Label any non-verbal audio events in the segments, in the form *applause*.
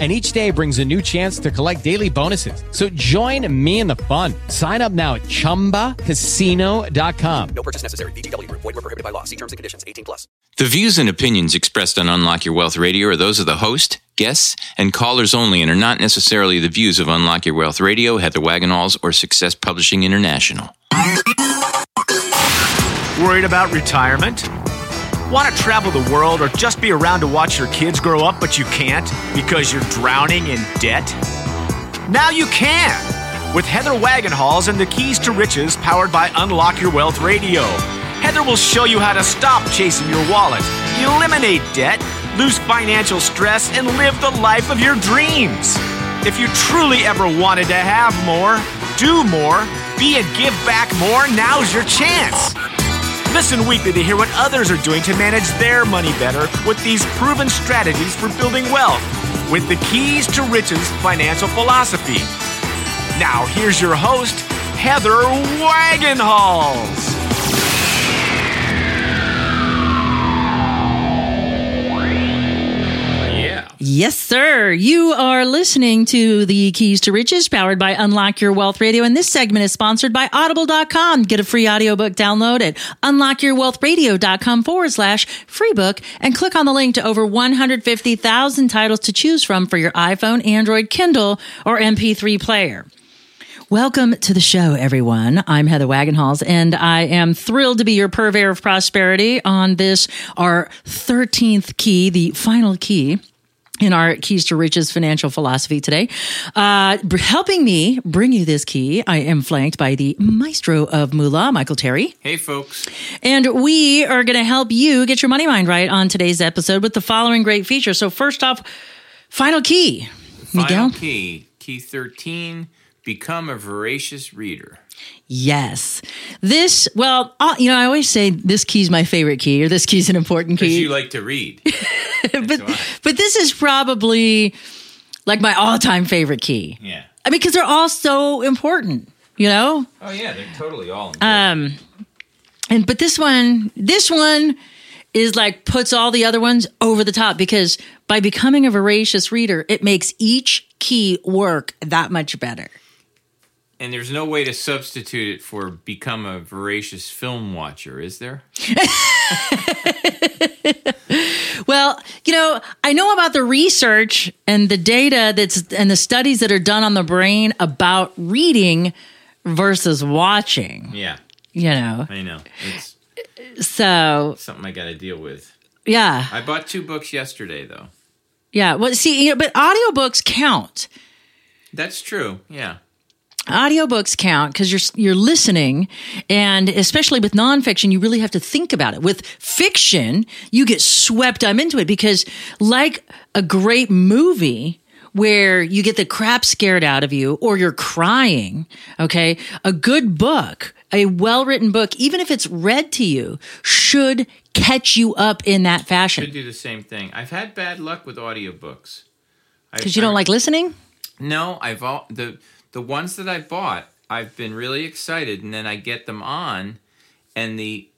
and each day brings a new chance to collect daily bonuses. So join me in the fun. Sign up now at ChumbaCasino.com. No purchase necessary. VGW. Void were prohibited by law. See terms and conditions. 18 plus. The views and opinions expressed on Unlock Your Wealth Radio are those of the host, guests, and callers only and are not necessarily the views of Unlock Your Wealth Radio, Heather Wagenhals, or Success Publishing International. Worried about retirement? Want to travel the world or just be around to watch your kids grow up, but you can't because you're drowning in debt? Now you can with Heather Wagenhals and the Keys to Riches powered by Unlock Your Wealth Radio. Heather will show you how to stop chasing your wallet, eliminate debt, lose financial stress, and live the life of your dreams. If you truly ever wanted to have more, do more, be and give back more, now's your chance. Listen weekly to hear what others are doing to manage their money better with these proven strategies for building wealth with the keys to riches financial philosophy. Now, here's your host, Heather Wagenhals. Yes, sir. You are listening to the Keys to Riches powered by Unlock Your Wealth Radio. And this segment is sponsored by audible.com. Get a free audiobook download at unlockyourwealthradio.com forward slash free book and click on the link to over 150,000 titles to choose from for your iPhone, Android, Kindle, or MP3 player. Welcome to the show, everyone. I'm Heather Wagenhals, and I am thrilled to be your purveyor of prosperity on this, our 13th key, the final key in our Keys to Riches financial philosophy today. Uh, helping me bring you this key, I am flanked by the maestro of moolah, Michael Terry. Hey, folks. And we are going to help you get your money mind right on today's episode with the following great features. So, first off, final key. Final Miguel? key, key 13, become a voracious reader. Yes. This, well, uh, you know, I always say this key's my favorite key or this key's an important key. Because you like to read. *laughs* but, but this is probably like my all time favorite key. Yeah. I mean, because they're all so important, you know? Oh, yeah, they're totally all important. Um, and but this one, this one is like puts all the other ones over the top because by becoming a voracious reader, it makes each key work that much better. And there's no way to substitute it for become a voracious film watcher, is there? *laughs* Well, you know, I know about the research and the data that's and the studies that are done on the brain about reading versus watching. Yeah, You know, I know. It's so something I got to deal with. yeah, I bought two books yesterday, though. yeah. Well, see, you know, but audiobooks count. That's true. Yeah. Audiobooks count because you're you're listening and especially with nonfiction you really have to think about it with fiction you get swept up into it because like a great movie where you get the crap scared out of you or you're crying okay a good book a well-written book even if it's read to you should catch you up in that fashion. Should do the same thing. I've had bad luck with audiobooks. Because you don't like listening No, I've all the the ones that I bought. I've been really excited, and then I get them on, and the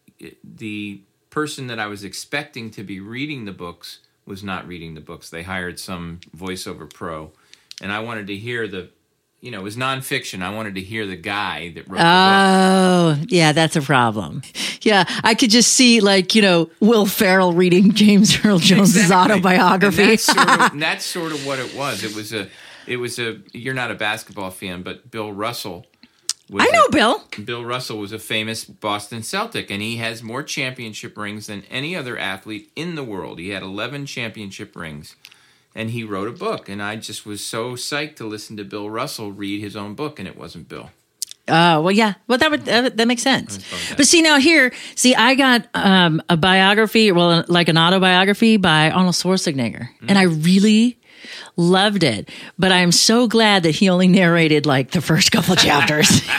the person that I was expecting to be reading the books was not reading the books. They hired some voiceover pro, and I wanted to hear the, you know, it was nonfiction. I wanted to hear the guy that wrote the book. Oh, yeah, that's a problem. Yeah, I could just see like you know Will Ferrell reading *laughs* James Earl Jones's Exactly. autobiography. And that's, sort of, *laughs* that's sort of what it was. It was a, it was a. You're not a basketball fan, but Bill Russell. Was I know a- Bill. Bill Russell was a famous Boston Celtic, and he has more championship rings than any other athlete in the world. He had 11 championship rings, and he wrote a book. And I just was so psyched to listen to Bill Russell read his own book, and it wasn't Bill. Oh well, yeah. Well, that would that, that makes sense. But see now here, see, I got um, a biography, well, like an autobiography by Arnold Schwarzenegger, and I really loved it. But I'm so glad that he only narrated like the first couple *laughs* chapters. *laughs*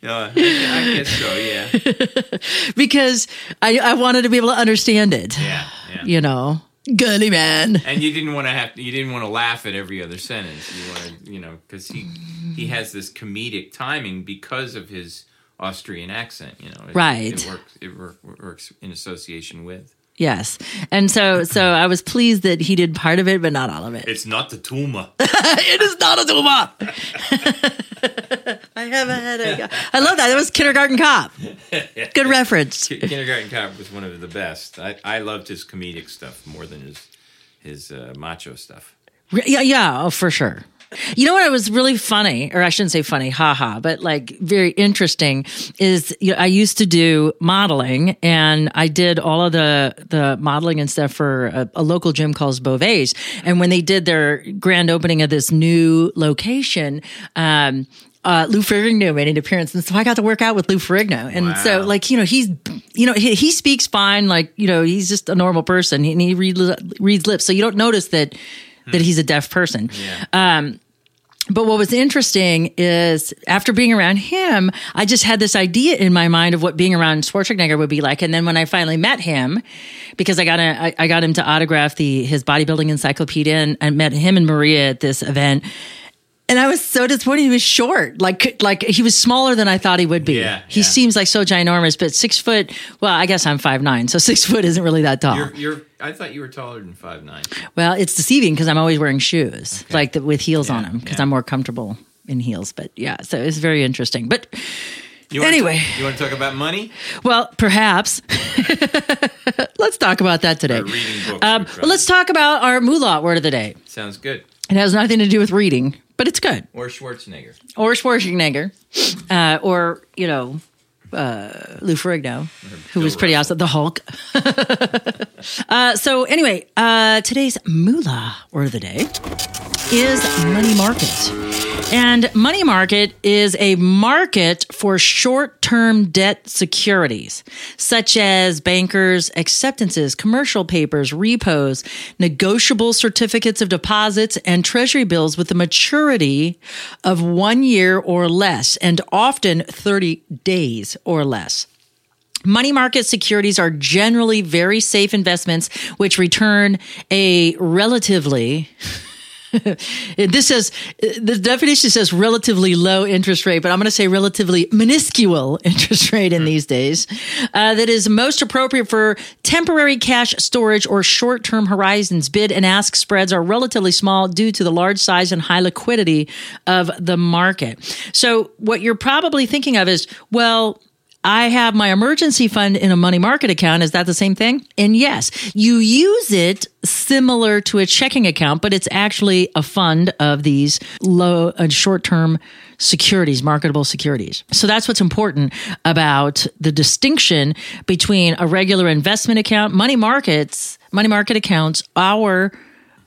Uh, I guess so. Yeah. *laughs* because I, I wanted to be able to understand it. Yeah. Yeah. You know, gully man. And you didn't want to have you didn't want to laugh at every other sentence. You wanted, you know, because he he has this comedic timing because of his Austrian accent. You know, it, Right. It works. It work, works in association with. Yes. And so so I was pleased that he did part of it, but not all of it. It's not the tumor. *laughs* it is not a tumor. *laughs* I have a headache. I love that. That was Kindergarten Cop. Good reference. Kindergarten Cop was one of the best. I, I loved his comedic stuff more than his his uh, macho stuff. Yeah, yeah, oh, for sure. You know what I was really funny, or I shouldn't say funny, haha, but like very interesting is you know, I used to do modeling and I did all of the the modeling and stuff for a, a local gym called Beauvais. And when they did their grand opening of this new location, um, uh, Lou Ferrigno made an appearance, and so I got to work out with Lou Ferrigno. And so, like, you know, he's, you know, he, he speaks fine, like, you know, he's just a normal person, and he read, reads lips, so you don't notice that that he's a deaf person. Um, but what was interesting is after being around him, I just had this idea in my mind of what being around Schwarzenegger would be like. And then when I finally met him, because I got a, I, I got him to autograph the his bodybuilding encyclopedia, and I met him and Maria at this event. And I was so disappointed. He was short, like like he was smaller than I thought he would be. Yeah, he yeah. seems like so ginormous, but six foot. Well, I guess I'm five nine, so *laughs* six foot isn't really that tall. You're, you're I thought you were taller than five nine. Well, it's deceiving because I'm always wearing shoes, like the, with heels on them, because yeah. I'm more comfortable in heels. But yeah, so it's very interesting. But You Anyway. you want to talk about money? well, perhaps *laughs* let's talk about that today. Or reading books? Um, well, let's talk about our moolah word of the day. Sounds good. It has nothing to do with reading, but it's good. Or Schwarzenegger. Or Schwarzenegger, uh, or you know, uh, Lou Ferrigno, who was pretty awesome. The Hulk. *laughs* uh, so anyway, uh, today's moolah word of the day is money market. And money market is a market for short term debt securities, such as bankers' acceptances, commercial papers, repos, negotiable certificates of deposits, and treasury bills with a maturity of one year or less, and often 30 days or less. Money market securities are generally very safe investments which return a relatively *laughs* this says the definition says relatively low interest rate, but I'm going to say relatively minuscule *laughs* interest rate in these days. Uh, that is most appropriate for temporary cash storage or short term horizons. Bid and ask spreads are relatively small due to the large size and high liquidity of the market. So, what you're probably thinking of is, well, I have my emergency fund in a money market account. Is that the same thing? And yes, you use it similar to a checking account, but it's actually a fund of these low and short term securities, marketable securities. So that's what's important about the distinction between a regular investment account, money markets, money market accounts, our,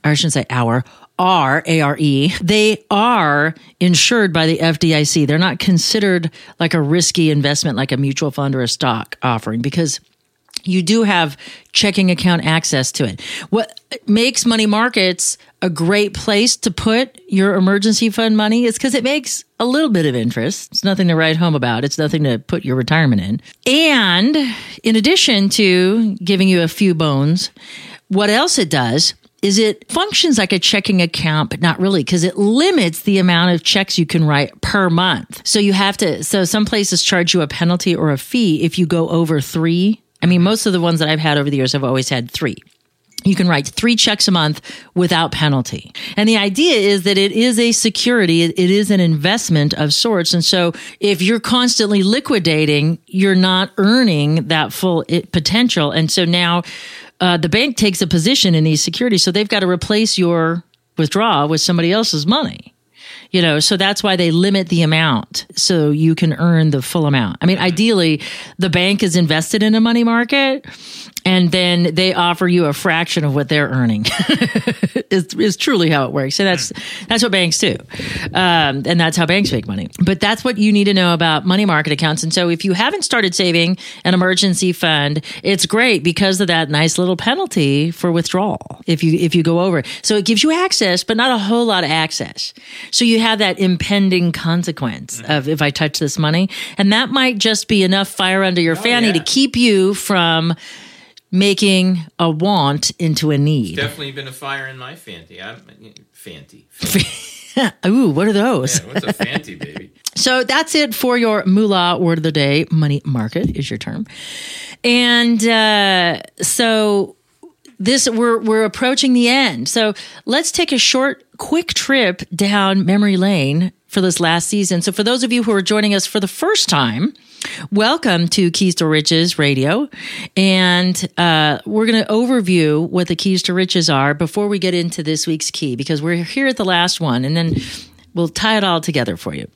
I shouldn't say our, are ARE, they are insured by the FDIC. They're not considered like a risky investment like a mutual fund or a stock offering because you do have checking account access to it. What makes money markets a great place to put your emergency fund money is because it makes a little bit of interest. It's nothing to write home about. It's nothing to put your retirement in. And in addition to giving you a few bones, what else it does is it functions like a checking account, but not really because it limits the amount of checks you can write per month. So you have to, so some places charge you a penalty or a fee if you go over three. I mean, most of the ones that I've had over the years have always had three. You can write three checks a month without penalty. And the idea is that it is a security. It is an investment of sorts. And so if you're constantly liquidating, you're not earning that full eh, potential. And so now uh, the bank takes a position in these securities. So they've got to replace your withdrawal with somebody else's money. You know, so that's why they limit the amount so you can earn the full amount. I mean, ideally, the bank is invested in a money market and then they offer you a fraction of what they're earning. *laughs* is, is truly how it works. So that's that's what banks do, um, and that's how banks make money. But that's what you need to know about money market accounts. And so if you haven't started saving an emergency fund, it's great because of that nice little penalty for withdrawal if you if you go over. So it gives you access, but not a whole lot of access. So you have that impending consequence of if I touch this money, and that might just be enough fire under your fanny yeah. to keep you from making a want into a need. Definitely been a fire in my fanty. I'm fanty. *laughs* Ooh, what are those? Yeah, what's a fanty, baby? *laughs* So that's it for your moolah word of the day. Money market is your term. And uh, so this we're we're approaching the end. So let's take a short, quick trip down memory lane for this last season. So for those of you who are joining us for the first time, welcome to Keys to Riches Radio, and uh, we're going to overview what the keys to riches are before we get into this week's key because we're here at the last one, and then we'll tie it all together for you.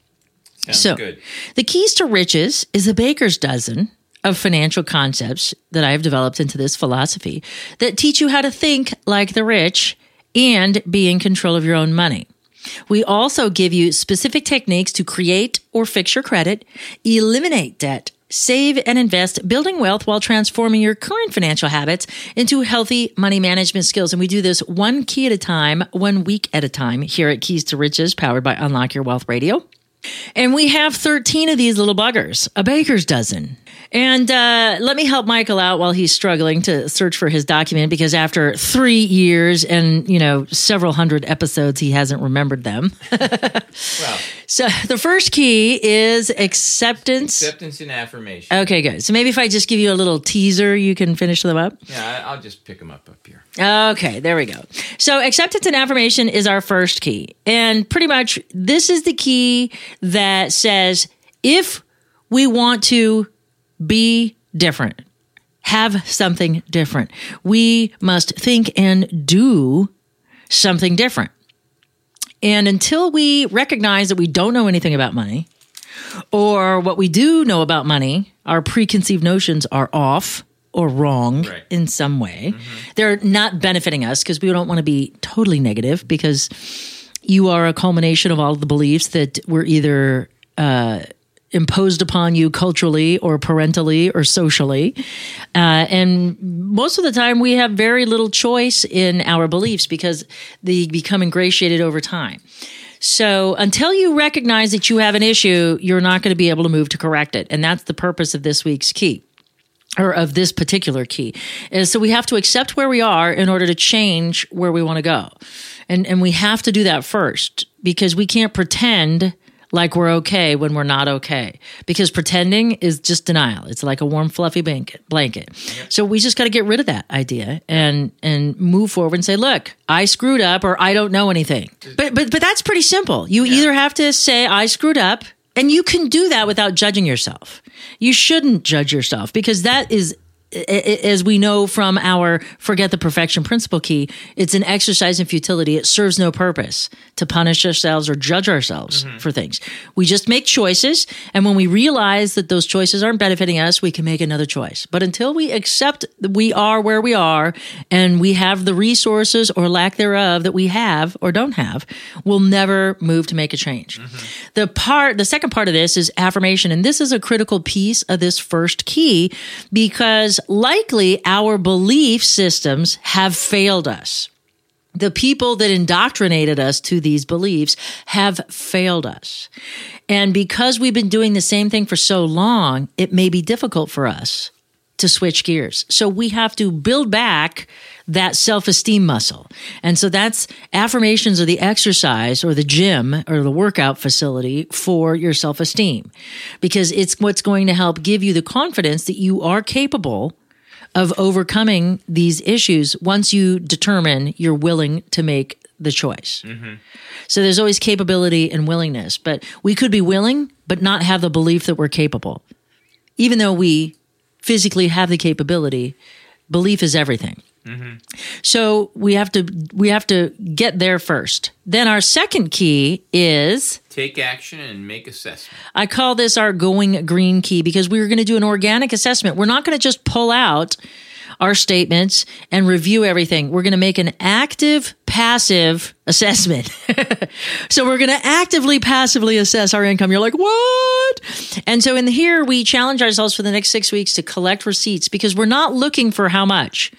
Sounds So, good. the keys to riches is a baker's dozen of financial concepts that I have developed into this philosophy that teach you how to think like the rich and be in control of your own money. We also give you specific techniques to create or fix your credit, eliminate debt, save and invest, building wealth while transforming your current financial habits into healthy money management skills. And we do this one key at a time, one week at a time here at Keys to Riches, powered by Unlock Your Wealth Radio. And we have 13 of these little buggers, a baker's dozen. And uh, let me help Michael out while he's struggling to search for his document because after three years and, you know, several hundred episodes, he hasn't remembered them. *laughs* Well, so the first key is acceptance. acceptance and affirmation. Okay, good. So maybe if I just give you a little teaser, you can finish them up. Yeah, I'll just pick them up up here. Okay, there we go. So, acceptance and affirmation is our first key. And pretty much this is the key that says if we want to be different, have something different, we must think and do something different. And until we recognize that we don't know anything about money, or what we do know about money, our preconceived notions are off or wrong Right. in some way. They're not benefiting us because we don't want to be totally negative because you are a culmination of all the beliefs that were either uh, imposed upon you culturally or parentally or socially. Uh, and most of the time, we have very little choice in our beliefs because they become ingratiated over time. So until you recognize that you have an issue, you're not going to be able to move to correct it. And that's the purpose of this week's key or of this particular key is so we have to accept where we are in order to change where we want to go. And and we have to do that first because we can't pretend like we're okay when we're not okay because pretending is just denial. It's like a warm fluffy blanket. blanket. So we just got to get rid of that idea and and move forward and say, "Look, I screwed up or I don't know anything." But but but that's pretty simple. You either have to say I screwed up and you can do that without judging yourself. You shouldn't judge yourself because that is, as we know from our forget the perfection principle key, it's an exercise in futility. It serves no purpose to punish ourselves or judge ourselves mm-hmm. for things. We just make choices. And when we realize that those choices aren't benefiting us, we can make another choice. But until we accept that we are where we are and we have the resources or lack thereof that we have or don't have, we'll never move to make a change. Mm-hmm. The part, the second part of this is affirmation. And this is a critical piece of this first key because likely our belief systems have failed us. The people that indoctrinated us to these beliefs have failed us. And because we've been doing the same thing for so long, it may be difficult for us to switch gears. So we have to build back that self esteem muscle. And so that's affirmations are the exercise or the gym or the workout facility for your self esteem because it's what's going to help give you the confidence that you are capable of overcoming these issues once you determine you're willing to make the choice. Mm-hmm. So there's always capability and willingness, but we could be willing, but not have the belief that we're capable. Even though we physically have the capability, belief is everything. So we have to we have to get there first. Then our second key is Take action and make assessment. I call this our going green key because we are going to do an organic assessment. We're not going to just pull out our statements and review everything. We're going to make an active, passive assessment. *laughs* so we're going to actively, passively assess our income. You're like, what? And so in here, we challenge ourselves for the next six weeks to collect receipts because we're not looking for how much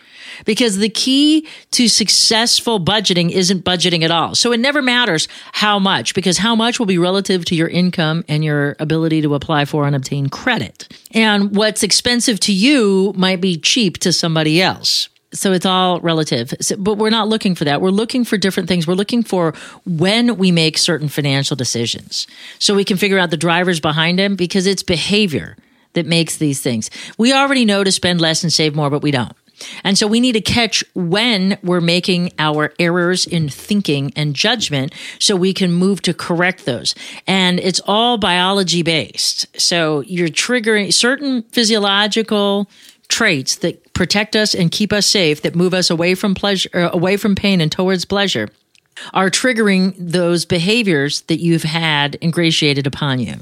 because the key to successful budgeting isn't budgeting at all. So it never matters how much because how much will be relative to your income and your ability to apply for and obtain credit. And what's expensive to you might be cheap to somebody else. So it's all relative. So, but we're not looking for that. We're looking for different things. We're looking for when we make certain financial decisions. So we can figure out the drivers behind them because it's behavior that makes these things. We already know to spend less and save more, but we don't. And so we need to catch when we're making our errors in thinking and judgment so we can move to correct those. And it's all biology based. So you're triggering certain physiological traits that protect us and keep us safe that move us away from pleasure uh, away from pain and towards pleasure are triggering those behaviors that you've had ingratiated upon you.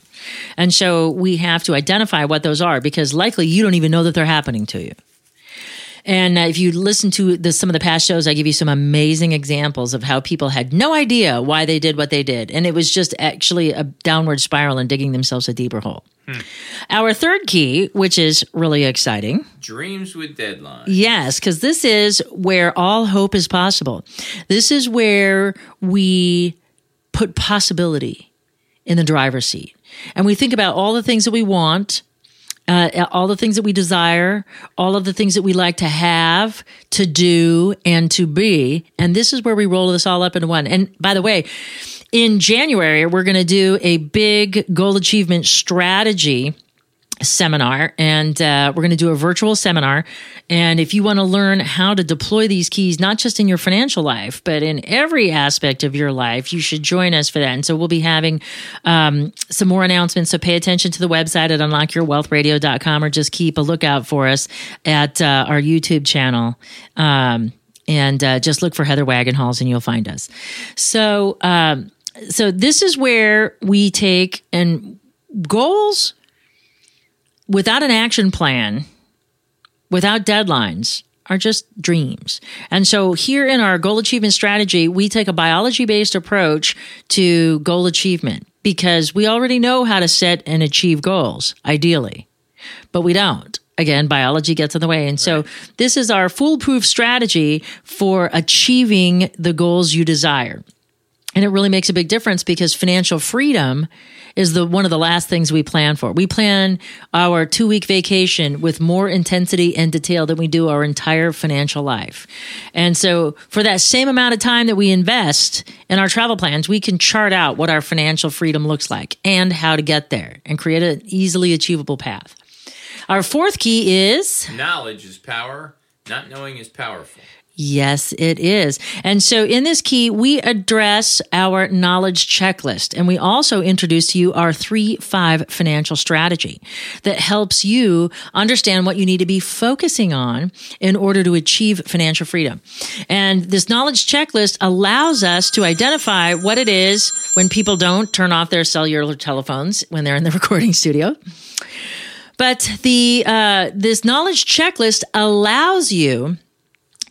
And so we have to identify what those are because likely you don't even know that they're happening to you. And uh, if you listen to the, some of the past shows, I give you some amazing examples of how people had no idea why they did what they did. And it was just actually a downward spiral and digging themselves a deeper hole. Our third key, which is really exciting. Dreams with deadlines. Yes, because this is where all hope is possible. This is where we put possibility in the driver's seat. And we think about all the things that we want, uh, all the things that we desire, all of the things that we like to have, to do, and to be. And this is where we roll this all up into one. And by the way, in January, we're going to do a big goal achievement strategy seminar and uh, we're going to do a virtual seminar. And if you want to learn how to deploy these keys not just in your financial life but in every aspect of your life you should join us for that. And so we'll be having um, some more announcements so pay attention to the website at unlockyourwealthradio.com or just keep a lookout for us at uh, our youtube channel. Um, and uh, just look for heather wagenhals and you'll find us. So um, so this is where we take and goals without an action plan, without deadlines, are just dreams. And so here in our goal achievement strategy, we take a biology based approach to goal achievement because we already know how to set and achieve goals, ideally, but we don't. Again, biology gets in the way. And so this is our foolproof strategy for achieving the goals you desire. And it really makes a big difference because financial freedom is the one of the last things we plan for. We plan our two week vacation with more intensity and detail than we do our entire financial life. And so for that same amount of time that we invest in our travel plans, we can chart out what our financial freedom looks like and how to get there and create an easily achievable path. Our fourth key is Knowledge is power. Not knowing is powerful. Yes, it is. And so in this key, we address our knowledge checklist and we also introduce to you our three five financial strategy that helps you understand what you need to be focusing on in order to achieve financial freedom. And this knowledge checklist allows us to identify what it is when people don't turn off their cellular telephones when they're in the *laughs* recording studio. But the, uh, this knowledge checklist allows you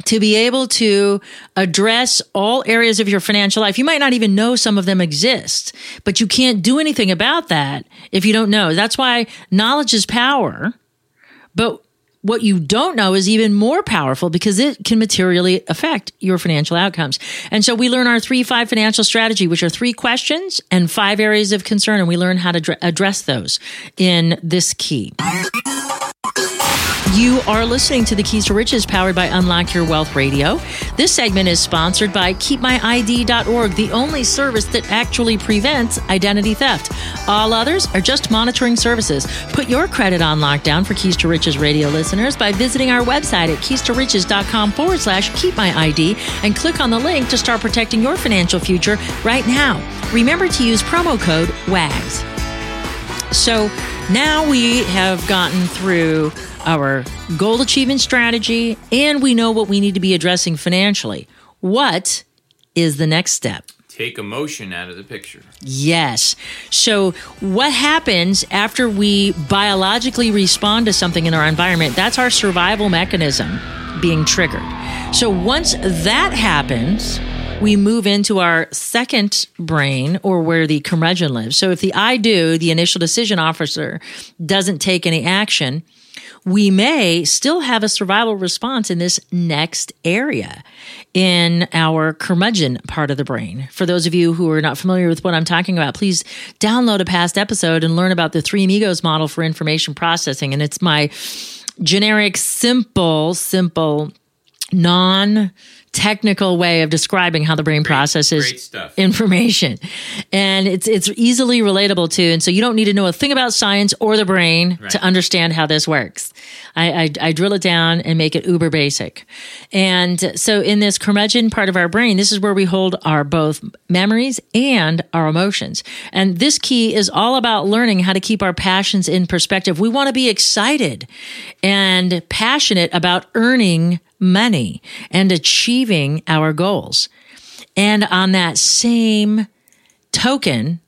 to be able to address all areas of your financial life. You might not even know some of them exist, but you can't do anything about that if you don't know. That's why knowledge is power. But what you don't know is even more powerful because it can materially affect your financial outcomes. And so we learn our three, five financial strategy, which are three questions and five areas of concern. And we learn how to address those in this key. You are listening to the Keys to Riches powered by Unlock Your Wealth Radio. This segment is sponsored by KeepMyID.org, the only service that actually prevents identity theft. All others are just monitoring services. Put your credit on lockdown for Keys to Riches radio listeners by visiting our website at keystoriches.com forward slash keepmyid and click on the link to start protecting your financial future right now. Remember to use promo code WAGS. So now we have gotten through our goal achievement strategy and we know what we need to be addressing financially. What is the next step? Take emotion out of the picture. Yes. So, what happens after we biologically respond to something in our environment? That's our survival mechanism being triggered. So, once that happens, we move into our second brain or where the curmudgeon lives. So, if the I do, the initial decision officer, doesn't take any action, we may still have a survival response in this next area in our curmudgeon part of the brain. For those of you who are not familiar with what I'm talking about, please download a past episode and learn about the three amigos model for information processing. And it's my generic, simple, simple, non technical way of describing how the brain processes great information. And it's it's easily relatable to and so you don't need to know a thing about science or the brain to understand how this works. I, I, I drill it down and make it uber basic. And so in this curmudgeon part of our brain this is where we hold our both memories and our emotions. And this key is all about learning how to keep our passions in perspective. We want to be excited and passionate about earning money and achieving our goals. And on that same token,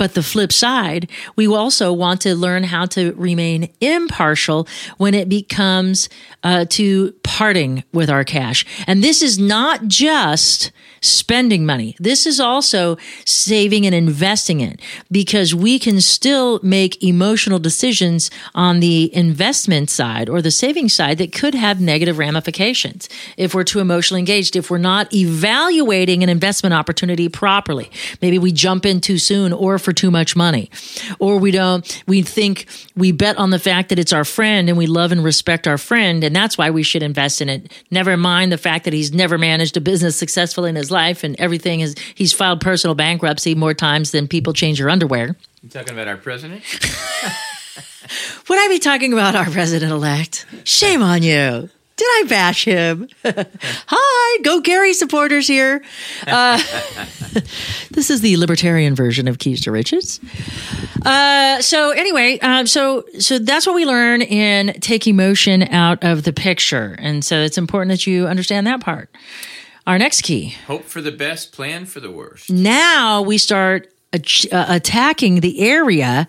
but the flip side, we also want to learn how to remain impartial when it becomes uh, to parting with our cash. And this is not just spending money. This is also saving and investing it because we can still make emotional decisions on the investment side or the saving side that could have negative ramifications if we're too emotionally engaged, if we're not evaluating an investment opportunity properly. Maybe we jump in too soon or for too much money, or we don't, we think we bet on the fact that it's our friend and we love and respect our friend, and that's why we should invest in it. Never mind the fact that he's never managed a business successfully in his life and everything is, he's filed personal bankruptcy more times than people change their underwear. You talking about our president? *laughs* Would I be talking about our president elect? Shame on you. Did I bash him? *laughs* Hi, go Gary supporters here. Uh, *laughs* this is the libertarian version of Keys to Riches. Uh, so anyway, um, so so that's what we learn in take emotion out of the picture, and so it's important that you understand that part. Our next key. Hope for the best, plan for the worst. Now we start uh, attacking the area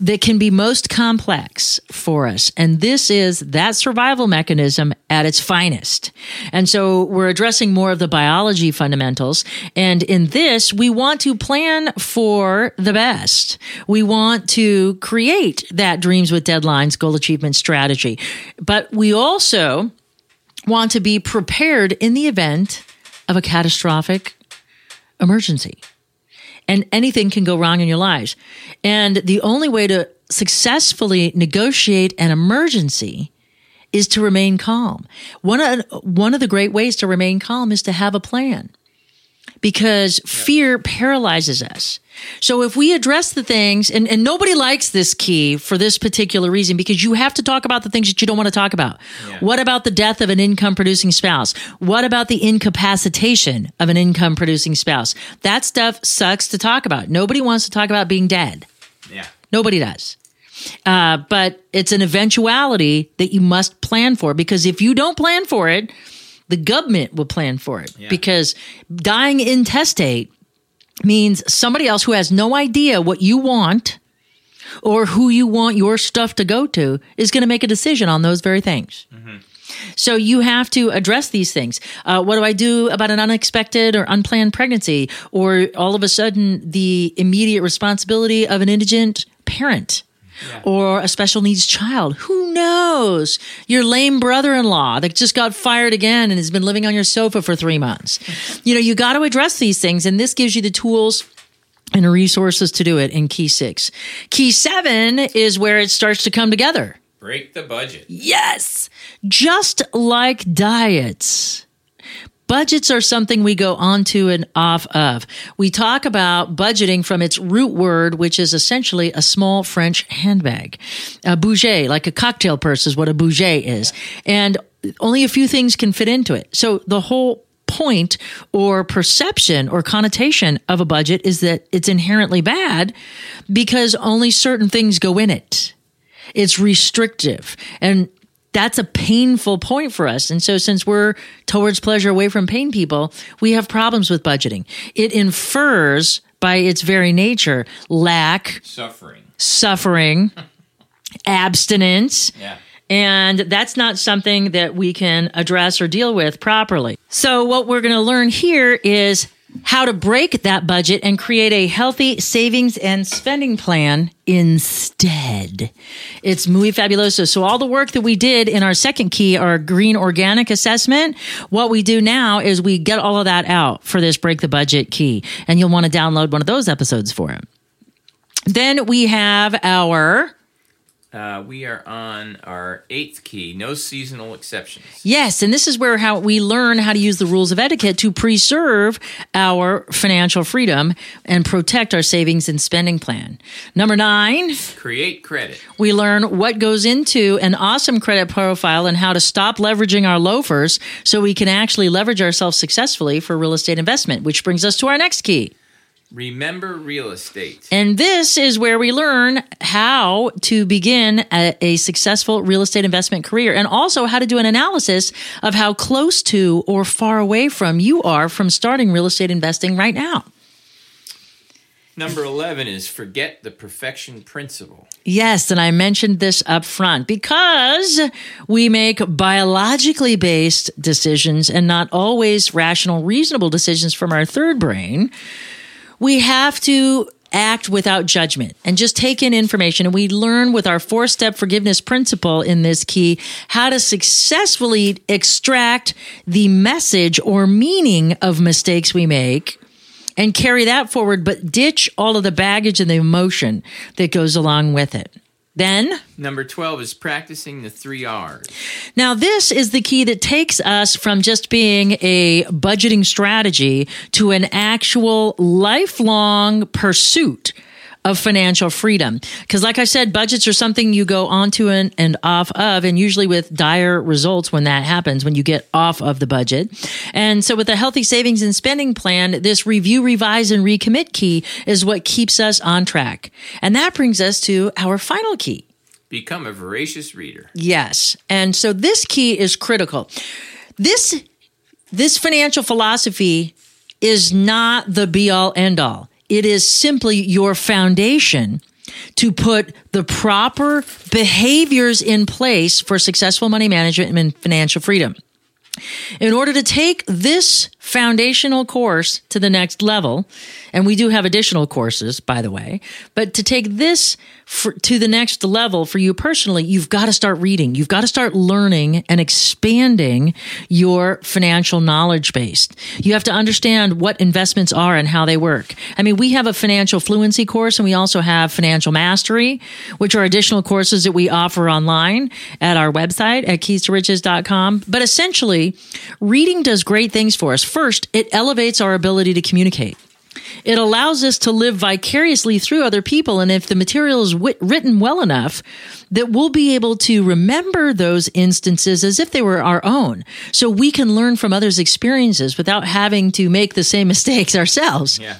that can be most complex for us. And this is that survival mechanism at its finest. And so we're addressing more of the biology fundamentals. And in this, we want to plan for the best. We want to create that dreams with deadlines goal achievement strategy. But we also want to be prepared in the event of a catastrophic emergency and anything can go wrong in your lives. And the only way to successfully negotiate an emergency is to remain calm. One of, one of the great ways to remain calm is to have a plan because fear paralyzes us. So if we address the things, and, and nobody likes this key for this particular reason, because you have to talk about the things that you don't want to talk about. What about the death of an income producing spouse? What about the incapacitation of an income producing spouse? That stuff sucks to talk about. Nobody wants to talk about being dead. Yeah. Nobody does. Uh, but it's an eventuality that you must plan for because if you don't plan for it, the government will plan for it because dying intestate means somebody else who has no idea what you want or who you want your stuff to go to is going to make a decision on those very things. So you have to address these things. Uh, what do I do about an unexpected or unplanned pregnancy, or all of a sudden the immediate responsibility of an indigent parent? Or a special needs child. Who knows? Your lame brother in law that just got fired again and has been living on your sofa for three months. *laughs* You know, you got to address these things, and this gives you the tools and resources to do it in key six. Key seven is where it starts to come together. Break the budget. Yes. Just like diets. Budgets are something we go onto and off of. We talk about budgeting from its root word, which is essentially a small French handbag. A bouget, like a cocktail purse is what a bouget is. And only a few things can fit into it. So the whole point or perception or connotation of a budget is that it's inherently bad because only certain things go in it. It's restrictive. And that's a painful point for us. And so, since we're towards pleasure away from pain people, we have problems with budgeting. It infers by its very nature lack, Suffering. suffering, *laughs* abstinence. Yeah. And that's not something that we can address or deal with properly. So, what we're going to learn here is how to break that budget and create a healthy savings and spending plan instead. It's muy fabuloso. So, all the work that we did in our second key, our green organic assessment, what we do now is we get all of that out for this break the budget key. And you'll want to download one of those episodes for it. Then we have our Uh, we are on our eighth key. No seasonal exceptions. Yes, and this is where how we learn how to use the rules of etiquette to preserve our financial freedom and protect our savings and spending plan. Number 9, Create credit. we learn what goes into an awesome credit profile and how to stop leveraging our loafers so we can actually leverage ourselves successfully for real estate investment, which brings us to our next key. Remember real estate. And this is where we learn how to begin a, a, successful real estate investment career and also how to do an analysis of how close to or far away from you are from starting real estate investing right now. Number 11 is forget the perfection principle. Yes, and I mentioned this up front because we make biologically based decisions and not always rational, reasonable decisions from our third brain. We have to act without judgment and just take in information. And we learn with our four step forgiveness principle in this key how to successfully extract the message or meaning of mistakes we make and carry that forward, but ditch all of the baggage and the emotion that goes along with it. Then, number 12 is practicing the three R's. Now, this is the key that takes us from just being a budgeting strategy to an actual lifelong pursuit of financial freedom. Because, like I said, budgets are something you go onto and, and off of, and usually with dire results when that happens, when you get off of the budget. And so, with a healthy savings and spending plan, this review, revise, and recommit key is what keeps us on track. And that brings us to our final key. Become a voracious reader. Yes. And so this key is critical. This this financial philosophy is not the be all end all. It is simply your foundation to put the proper behaviors in place for successful money management and financial freedom. In order to take this foundational course to the next level, and we do have additional courses, by the way, but to take this for, to the next level for you personally, you've got to start reading. You've got to start learning and expanding your financial knowledge base. You have to understand what investments are and how they work. I mean, we have a financial fluency course and we also have financial mastery, which are additional courses that we offer online at our website at keys to riches.com. But essentially, reading does great things for us. First, it elevates our ability to communicate. It allows us to live vicariously through other people. And if the material is wit- written well enough, that we'll be able to remember those instances as if they were our own. So we can learn from others' experiences without having to make the same *laughs* mistakes ourselves. Yeah.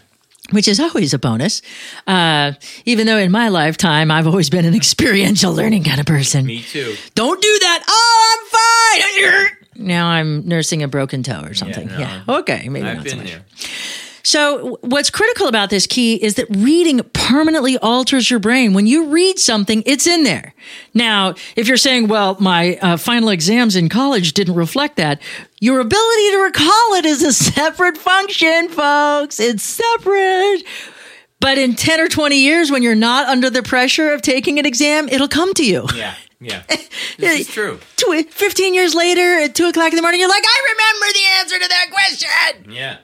Which is always a bonus. Uh, even though in my lifetime, I've always been an *laughs* experiential learning kind of person. Me too. Don't do that. Oh, I'm fine. *laughs* Now I'm nursing a broken toe or something. no. Yeah. Okay. Maybe I've not so much. there. So, what's critical about this key is that reading permanently alters your brain. When you read something, it's in there. Now, if you're saying, well, my uh, final exams in college didn't reflect that, your ability to recall it is a *laughs* separate function, folks. It's separate. But in 10 or 20 years, when you're not under the pressure of taking an exam, it'll come to you. Yeah. Yeah. *laughs* This is true. Tw- 15 years later at 2 o'clock in the morning, you're like, I remember the answer to that question. Yeah.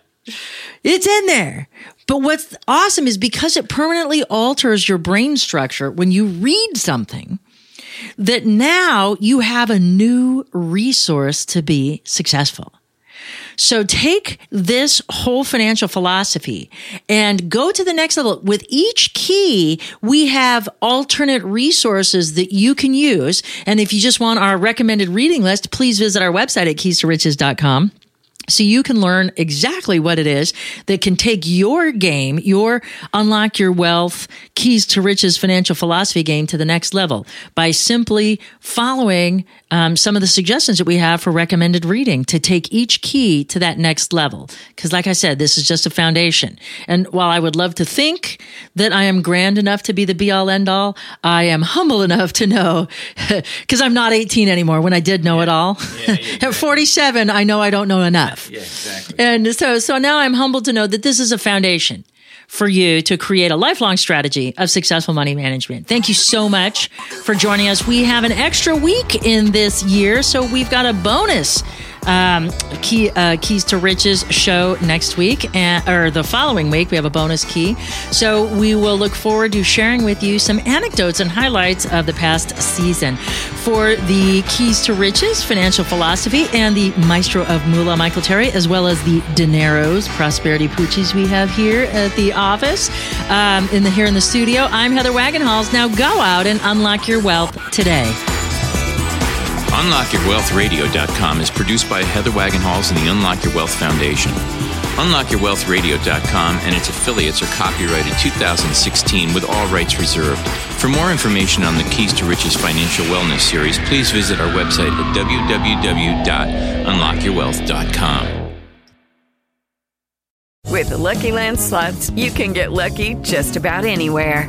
It's in there. But what's awesome is because it permanently alters your brain structure when you read something, that now you have a new resource to be successful. So take this whole financial philosophy and go to the next level. With each key, we have alternate resources that you can use. And if you just want our recommended reading list, please visit our website at keys to riches.com. so you can learn exactly what it is that can take your game, your unlock your wealth, keys to riches financial philosophy game to the next level by simply following um, some of the suggestions that we have for recommended reading to take each key to that next level. Because, like I said, this is just a foundation. And while I would love to think that I am grand enough to be the be all end all, I am humble enough to know *laughs* because I'm not 18 anymore when I did know it all. *laughs* At 47, I know I don't know enough. Yeah, exactly. And so, so now I'm humbled to know that this is a foundation for you to create a lifelong strategy of successful money management. Thank you so much for joining us. We have an extra week in this year, so we've got a bonus um, key uh, keys to riches show next week and, or the following week we have a bonus key. So we will look forward to sharing with you some anecdotes and highlights of the past season. For the keys to riches financial philosophy and the maestro of moolah michael terry as well as the dineros prosperity poochies we have here at the office um, in the here in the studio i'm heather wagenhals. Now go out and unlock your wealth today UnlockYourWealthRadio.com is produced by Heather Wagenhals and the Unlock Your Wealth Foundation. UnlockYourWealthRadio.com and its affiliates are copyrighted 2016 with all rights reserved. For more information on the Keys to Riches Financial Wellness Series, please visit our website at www.unlockyourwealth.com. With the Lucky Land slots, you can get lucky just about anywhere.